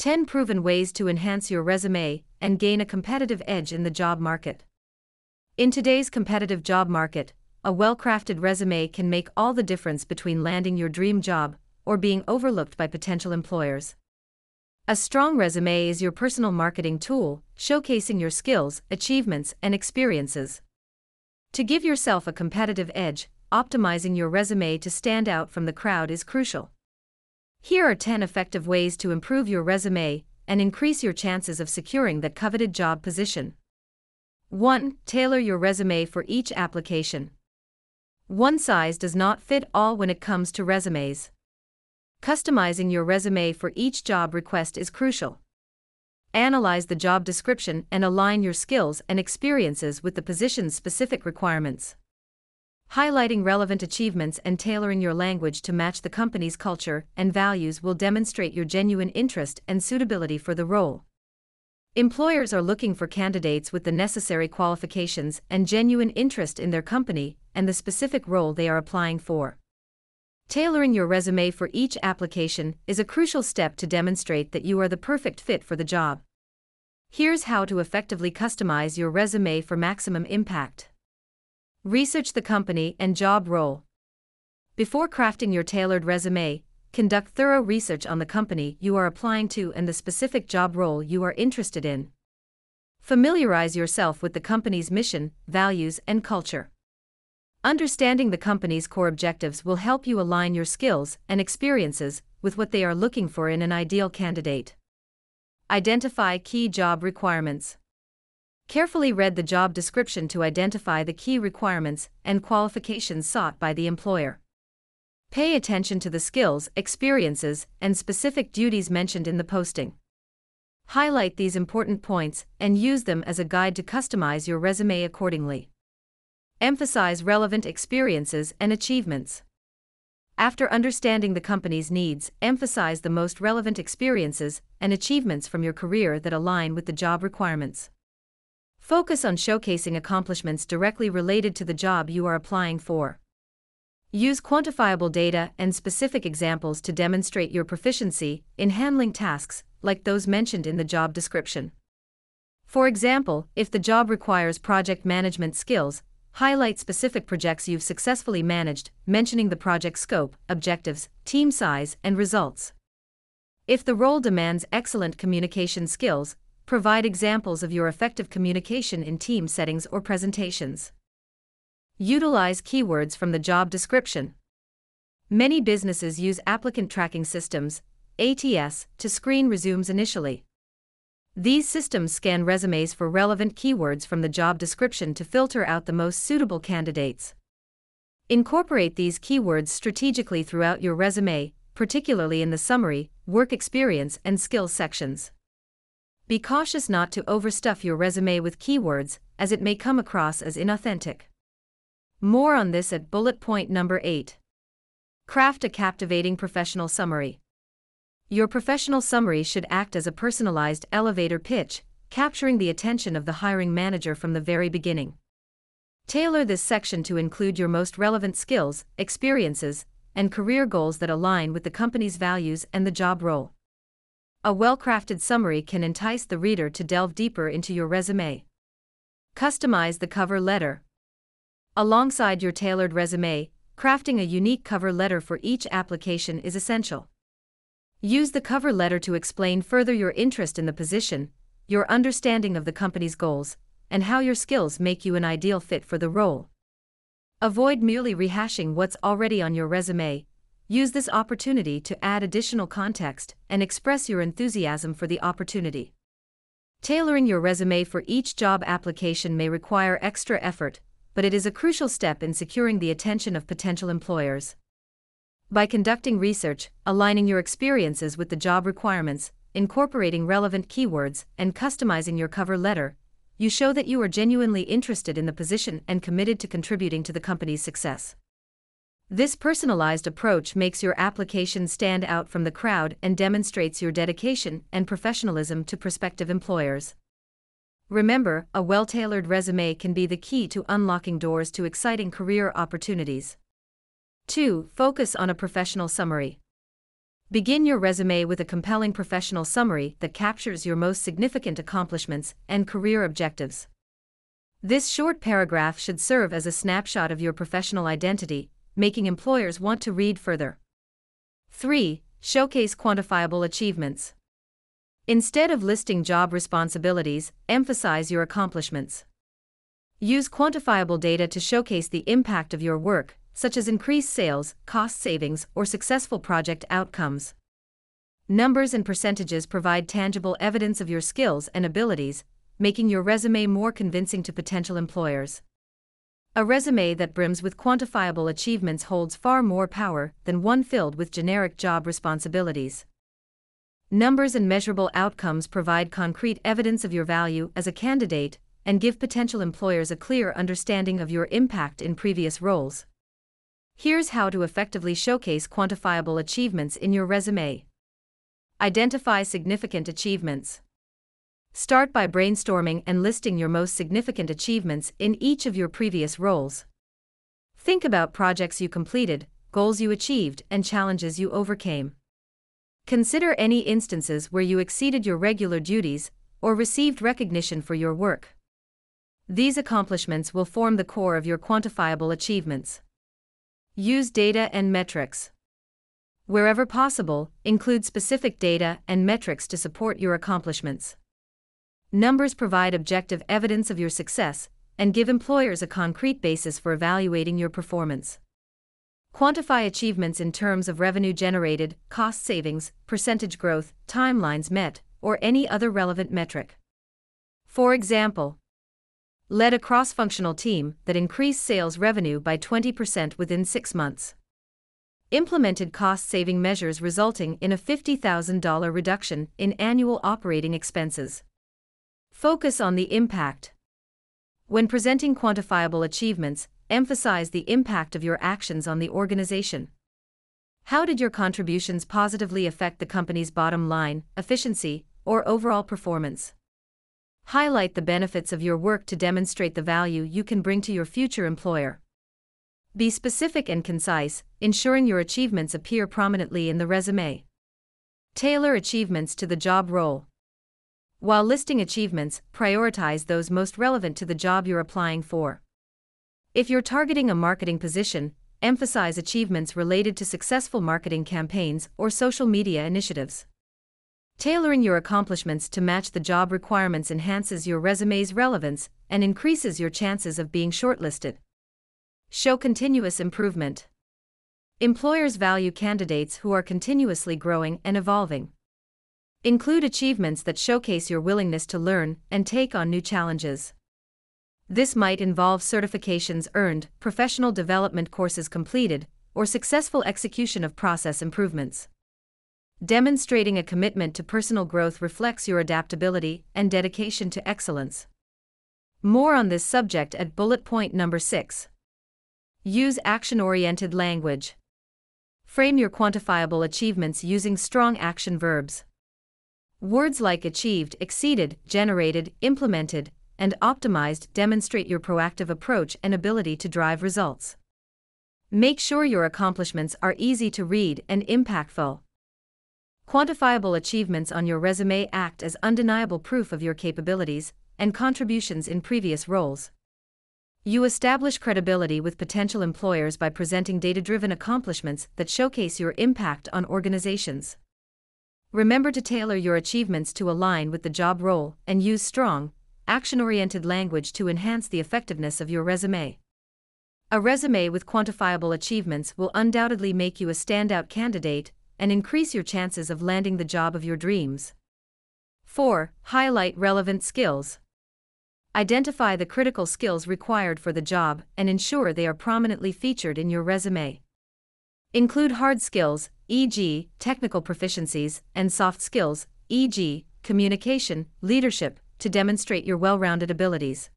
10 Proven Ways to Enhance Your Resume and Gain a Competitive Edge in the Job Market. In today's competitive job market, a well crafted resume can make all the difference between landing your dream job or being overlooked by potential employers. A strong resume is your personal marketing tool, showcasing your skills, achievements, and experiences. To give yourself a competitive edge, optimizing your resume to stand out from the crowd is crucial. Here are 10 effective ways to improve your resume and increase your chances of securing that coveted job position. 1. Tailor your resume for each application. One size does not fit all when it comes to resumes. Customizing your resume for each job request is crucial. Analyze the job description and align your skills and experiences with the position's specific requirements highlighting relevant achievements and tailoring your language to match the company's culture and values will demonstrate your genuine interest and suitability for the role. Employers are looking for candidates with the necessary qualifications and genuine interest in their company and the specific role they are applying for. Tailoring your resume for each application is a crucial step to demonstrate that you are the perfect fit for the job. Here's how to effectively customize your resume for maximum impact. Research the company and job role. Before crafting your tailored resume, conduct thorough research on the company you are applying to and the specific job role you are interested in. Familiarize yourself with the company's mission, values, and culture. Understanding the company's core objectives will help you align your skills and experiences with what they are looking for in an ideal candidate. Identify key job requirements. Carefully read the job description to identify the key requirements and qualifications sought by the employer. Pay attention to the skills, experiences, and specific duties mentioned in the posting. Highlight these important points and use them as a guide to customize your resume accordingly. Emphasize relevant experiences and achievements. After understanding the company's needs, emphasize the most relevant experiences and achievements from your career that align with the job requirements. Focus on showcasing accomplishments directly related to the job you are applying for. Use quantifiable data and specific examples to demonstrate your proficiency in handling tasks, like those mentioned in the job description. For example, if the job requires project management skills, highlight specific projects you've successfully managed, mentioning the project scope, objectives, team size, and results. If the role demands excellent communication skills, Provide examples of your effective communication in team settings or presentations. Utilize keywords from the job description. Many businesses use applicant tracking systems, ATS, to screen resumes initially. These systems scan resumes for relevant keywords from the job description to filter out the most suitable candidates. Incorporate these keywords strategically throughout your resume, particularly in the summary, work experience, and skills sections. Be cautious not to overstuff your resume with keywords, as it may come across as inauthentic. More on this at bullet point number 8. Craft a captivating professional summary. Your professional summary should act as a personalized elevator pitch, capturing the attention of the hiring manager from the very beginning. Tailor this section to include your most relevant skills, experiences, and career goals that align with the company's values and the job role. A well crafted summary can entice the reader to delve deeper into your resume. Customize the cover letter. Alongside your tailored resume, crafting a unique cover letter for each application is essential. Use the cover letter to explain further your interest in the position, your understanding of the company's goals, and how your skills make you an ideal fit for the role. Avoid merely rehashing what's already on your resume, Use this opportunity to add additional context and express your enthusiasm for the opportunity. Tailoring your resume for each job application may require extra effort, but it is a crucial step in securing the attention of potential employers. By conducting research, aligning your experiences with the job requirements, incorporating relevant keywords, and customizing your cover letter, you show that you are genuinely interested in the position and committed to contributing to the company's success. This personalized approach makes your application stand out from the crowd and demonstrates your dedication and professionalism to prospective employers. Remember, a well tailored resume can be the key to unlocking doors to exciting career opportunities. 2. Focus on a professional summary. Begin your resume with a compelling professional summary that captures your most significant accomplishments and career objectives. This short paragraph should serve as a snapshot of your professional identity, making employers want to read further. 3. Showcase quantifiable achievements. Instead of listing job responsibilities, emphasize your accomplishments. Use quantifiable data to showcase the impact of your work, such as increased sales, cost savings, or successful project outcomes. Numbers and percentages provide tangible evidence of your skills and abilities, making your resume more convincing to potential employers. A resume that brims with quantifiable achievements holds far more power than one filled with generic job responsibilities. Numbers and measurable outcomes provide concrete evidence of your value as a candidate and give potential employers a clear understanding of your impact in previous roles. Here's how to effectively showcase quantifiable achievements in your resume. Identify significant achievements. Start by brainstorming and listing your most significant achievements in each of your previous roles. Think about projects you completed, goals you achieved, and challenges you overcame. Consider any instances where you exceeded your regular duties or received recognition for your work. These accomplishments will form the core of your quantifiable achievements. Use data and metrics. Wherever possible, include specific data and metrics to support your accomplishments. Numbers provide objective evidence of your success and give employers a concrete basis for evaluating your performance. Quantify achievements in terms of revenue generated, cost savings, percentage growth, timelines met, or any other relevant metric. For example, led a cross functional team that increased sales revenue by 20% within six months. Implemented cost saving measures resulting in a $50,000 reduction in annual operating expenses. Focus on the impact. When presenting quantifiable achievements, emphasize the impact of your actions on the organization. How did your contributions positively affect the company's bottom line, efficiency, or overall performance? Highlight the benefits of your work to demonstrate the value you can bring to your future employer. Be specific and concise, ensuring your achievements appear prominently in the resume. Tailor achievements to the job role. While listing achievements, prioritize those most relevant to the job you're applying for. If you're targeting a marketing position, emphasize achievements related to successful marketing campaigns or social media initiatives. Tailoring your accomplishments to match the job requirements enhances your resume's relevance and increases your chances of being shortlisted. Show continuous improvement. Employers value candidates who are continuously growing and evolving. Include achievements that showcase your willingness to learn and take on new challenges. This might involve certifications earned, professional development courses completed, or successful execution of process improvements. Demonstrating a commitment to personal growth reflects your adaptability and dedication to excellence. More on this subject at bullet point number 6. Use action oriented language. Frame your quantifiable achievements using strong action verbs. Words like achieved, exceeded, generated, implemented, and optimized demonstrate your proactive approach and ability to drive results. Make sure your accomplishments are easy to read and impactful. Quantifiable achievements on your resume act as undeniable proof of your capabilities and contributions in previous roles. You establish credibility with potential employers by presenting data driven accomplishments that showcase your impact on organizations. Remember to tailor your achievements to align with the job role and use strong, action oriented language to enhance the effectiveness of your resume. A resume with quantifiable achievements will undoubtedly make you a standout candidate and increase your chances of landing the job of your dreams. 4. Highlight relevant skills. Identify the critical skills required for the job and ensure they are prominently featured in your resume. Include hard skills, e.g., technical proficiencies, and soft skills, e.g., communication, leadership, to demonstrate your well rounded abilities.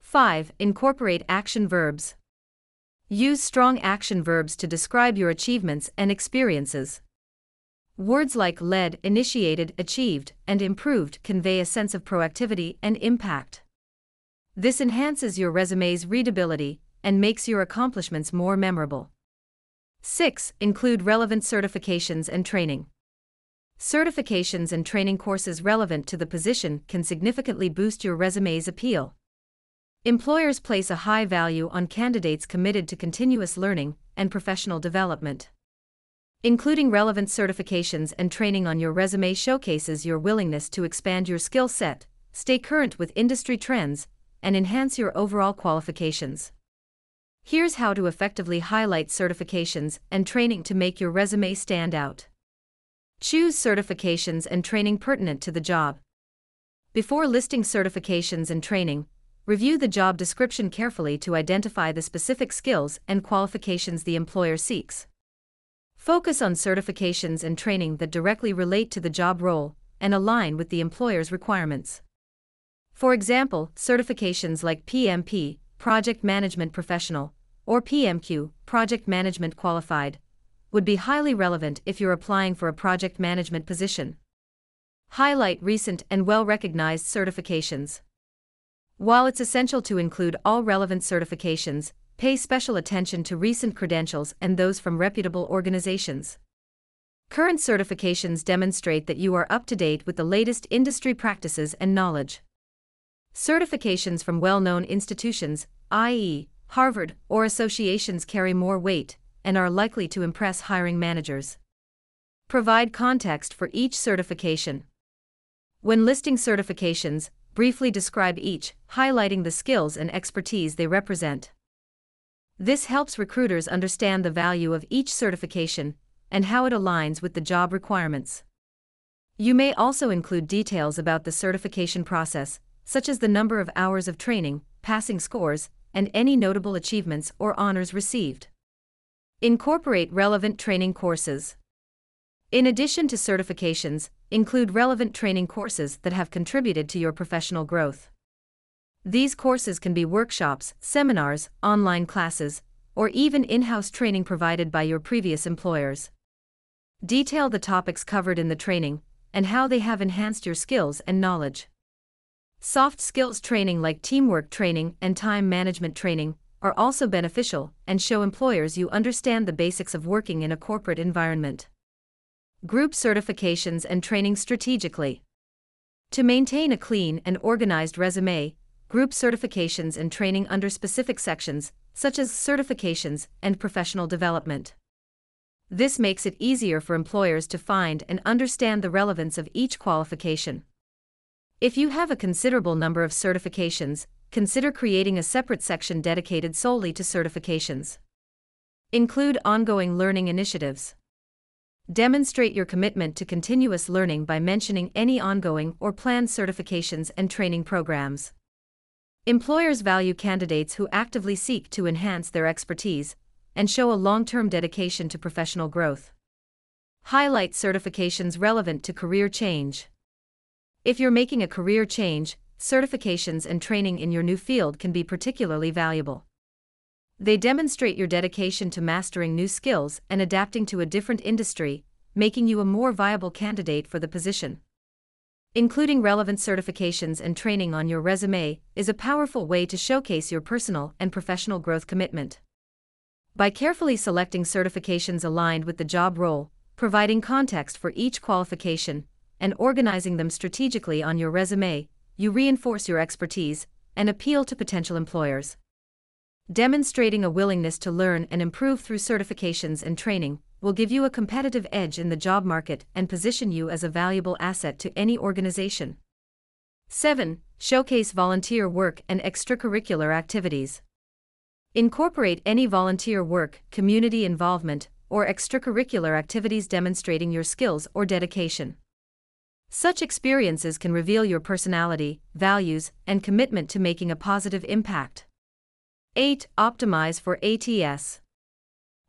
5. Incorporate action verbs. Use strong action verbs to describe your achievements and experiences. Words like led, initiated, achieved, and improved convey a sense of proactivity and impact. This enhances your resume's readability and makes your accomplishments more memorable. 6. Include relevant certifications and training. Certifications and training courses relevant to the position can significantly boost your resume's appeal. Employers place a high value on candidates committed to continuous learning and professional development. Including relevant certifications and training on your resume showcases your willingness to expand your skill set, stay current with industry trends, and enhance your overall qualifications. Here's how to effectively highlight certifications and training to make your resume stand out. Choose certifications and training pertinent to the job. Before listing certifications and training, review the job description carefully to identify the specific skills and qualifications the employer seeks. Focus on certifications and training that directly relate to the job role and align with the employer's requirements. For example, certifications like PMP, Project Management Professional, or PMQ, Project Management Qualified, would be highly relevant if you're applying for a project management position. Highlight recent and well recognized certifications. While it's essential to include all relevant certifications, pay special attention to recent credentials and those from reputable organizations. Current certifications demonstrate that you are up to date with the latest industry practices and knowledge. Certifications from well known institutions, i.e., Harvard or associations, carry more weight and are likely to impress hiring managers. Provide context for each certification. When listing certifications, briefly describe each, highlighting the skills and expertise they represent. This helps recruiters understand the value of each certification and how it aligns with the job requirements. You may also include details about the certification process, such as the number of hours of training, passing scores, and any notable achievements or honors received. Incorporate relevant training courses. In addition to certifications, include relevant training courses that have contributed to your professional growth. These courses can be workshops, seminars, online classes, or even in house training provided by your previous employers. Detail the topics covered in the training and how they have enhanced your skills and knowledge. Soft skills training like teamwork training and time management training are also beneficial and show employers you understand the basics of working in a corporate environment. Group certifications and training strategically. To maintain a clean and organized resume, group certifications and training under specific sections, such as certifications and professional development. This makes it easier for employers to find and understand the relevance of each qualification. If you have a considerable number of certifications, consider creating a separate section dedicated solely to certifications. Include ongoing learning initiatives. Demonstrate your commitment to continuous learning by mentioning any ongoing or planned certifications and training programs. Employers value candidates who actively seek to enhance their expertise and show a long term dedication to professional growth. Highlight certifications relevant to career change. If you're making a career change, certifications and training in your new field can be particularly valuable. They demonstrate your dedication to mastering new skills and adapting to a different industry, making you a more viable candidate for the position. Including relevant certifications and training on your resume is a powerful way to showcase your personal and professional growth commitment. By carefully selecting certifications aligned with the job role, providing context for each qualification, and organizing them strategically on your resume, you reinforce your expertise and appeal to potential employers. Demonstrating a willingness to learn and improve through certifications and training will give you a competitive edge in the job market and position you as a valuable asset to any organization. 7. Showcase volunteer work and extracurricular activities. Incorporate any volunteer work, community involvement, or extracurricular activities demonstrating your skills or dedication. Such experiences can reveal your personality, values, and commitment to making a positive impact. 8. Optimize for ATS.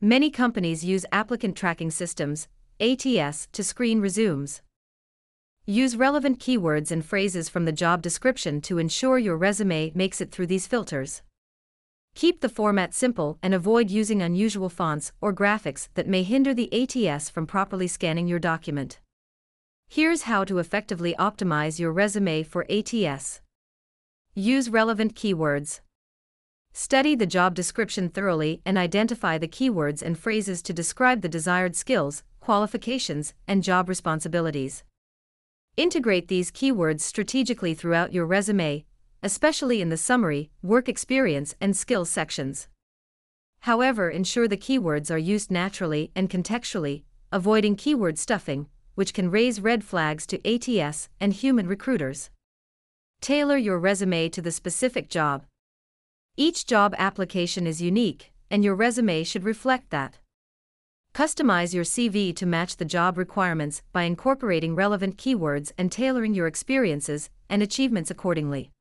Many companies use applicant tracking systems, ATS, to screen resumes. Use relevant keywords and phrases from the job description to ensure your resume makes it through these filters. Keep the format simple and avoid using unusual fonts or graphics that may hinder the ATS from properly scanning your document. Here's how to effectively optimize your resume for ATS. Use relevant keywords. Study the job description thoroughly and identify the keywords and phrases to describe the desired skills, qualifications, and job responsibilities. Integrate these keywords strategically throughout your resume, especially in the summary, work experience, and skills sections. However, ensure the keywords are used naturally and contextually, avoiding keyword stuffing, which can raise red flags to ATS and human recruiters. Tailor your resume to the specific job. Each job application is unique, and your resume should reflect that. Customize your CV to match the job requirements by incorporating relevant keywords and tailoring your experiences and achievements accordingly.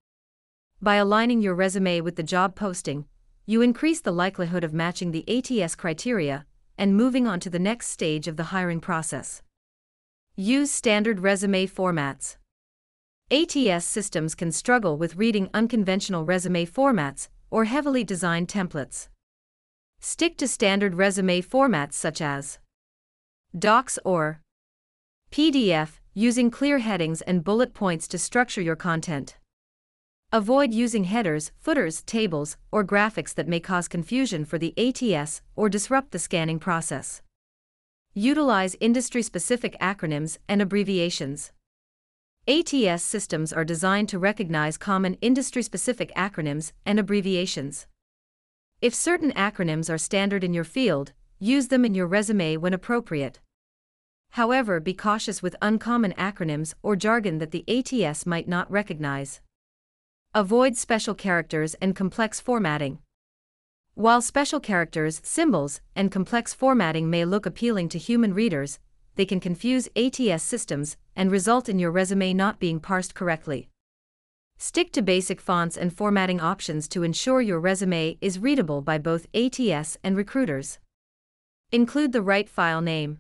By aligning your resume with the job posting, you increase the likelihood of matching the ATS criteria and moving on to the next stage of the hiring process. Use standard resume formats. ATS systems can struggle with reading unconventional resume formats or heavily designed templates. Stick to standard resume formats such as Docs or PDF, using clear headings and bullet points to structure your content. Avoid using headers, footers, tables, or graphics that may cause confusion for the ATS or disrupt the scanning process. Utilize industry specific acronyms and abbreviations. ATS systems are designed to recognize common industry specific acronyms and abbreviations. If certain acronyms are standard in your field, use them in your resume when appropriate. However, be cautious with uncommon acronyms or jargon that the ATS might not recognize. Avoid special characters and complex formatting. While special characters, symbols, and complex formatting may look appealing to human readers, they can confuse ATS systems and result in your resume not being parsed correctly. Stick to basic fonts and formatting options to ensure your resume is readable by both ATS and recruiters. Include the right file name.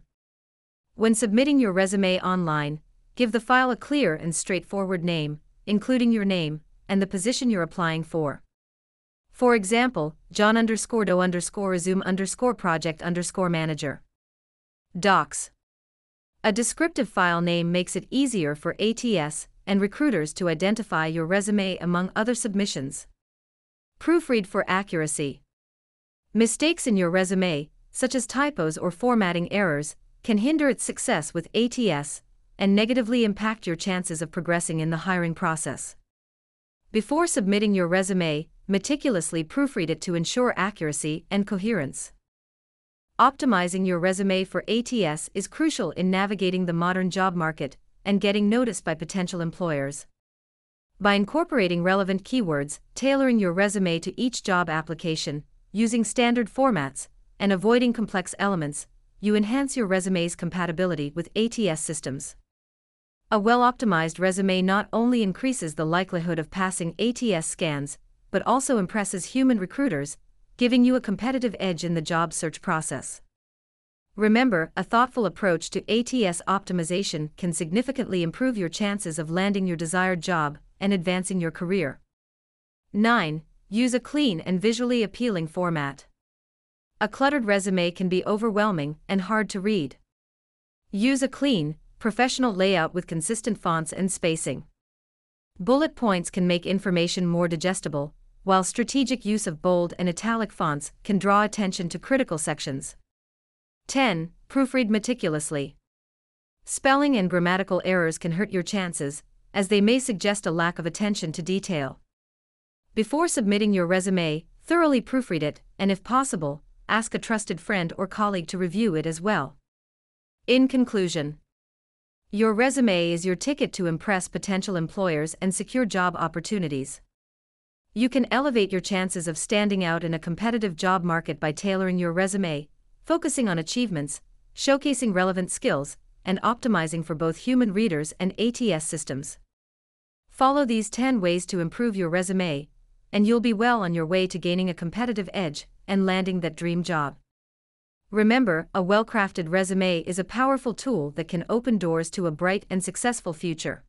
When submitting your resume online, give the file a clear and straightforward name, including your name, and the position you're applying for. For example, John underscore Doe underscore resume underscore project underscore manager. Docs. A descriptive file name makes it easier for ATS and recruiters to identify your resume among other submissions. Proofread for accuracy. Mistakes in your resume, such as typos or formatting errors, can hinder its success with ATS and negatively impact your chances of progressing in the hiring process. Before submitting your resume, meticulously proofread it to ensure accuracy and coherence. Optimizing your resume for ATS is crucial in navigating the modern job market and getting noticed by potential employers. By incorporating relevant keywords, tailoring your resume to each job application, using standard formats, and avoiding complex elements, you enhance your resume's compatibility with ATS systems. A well optimized resume not only increases the likelihood of passing ATS scans, but also impresses human recruiters, giving you a competitive edge in the job search process. Remember, a thoughtful approach to ATS optimization can significantly improve your chances of landing your desired job and advancing your career. 9. Use a clean and visually appealing format. A cluttered resume can be overwhelming and hard to read. Use a clean, professional layout with consistent fonts and spacing. Bullet points can make information more digestible, while strategic use of bold and italic fonts can draw attention to critical sections. 10. Proofread meticulously. Spelling and grammatical errors can hurt your chances, as they may suggest a lack of attention to detail. Before submitting your resume, thoroughly proofread it, and if possible, ask a trusted friend or colleague to review it as well. In conclusion, your resume is your ticket to impress potential employers and secure job opportunities. You can elevate your chances of standing out in a competitive job market by tailoring your resume, focusing on achievements, showcasing relevant skills, and optimizing for both human readers and ATS systems. Follow these 10 ways to improve your resume, and you'll be well on your way to gaining a competitive edge and landing that dream job. Remember, a well crafted resume is a powerful tool that can open doors to a bright and successful future.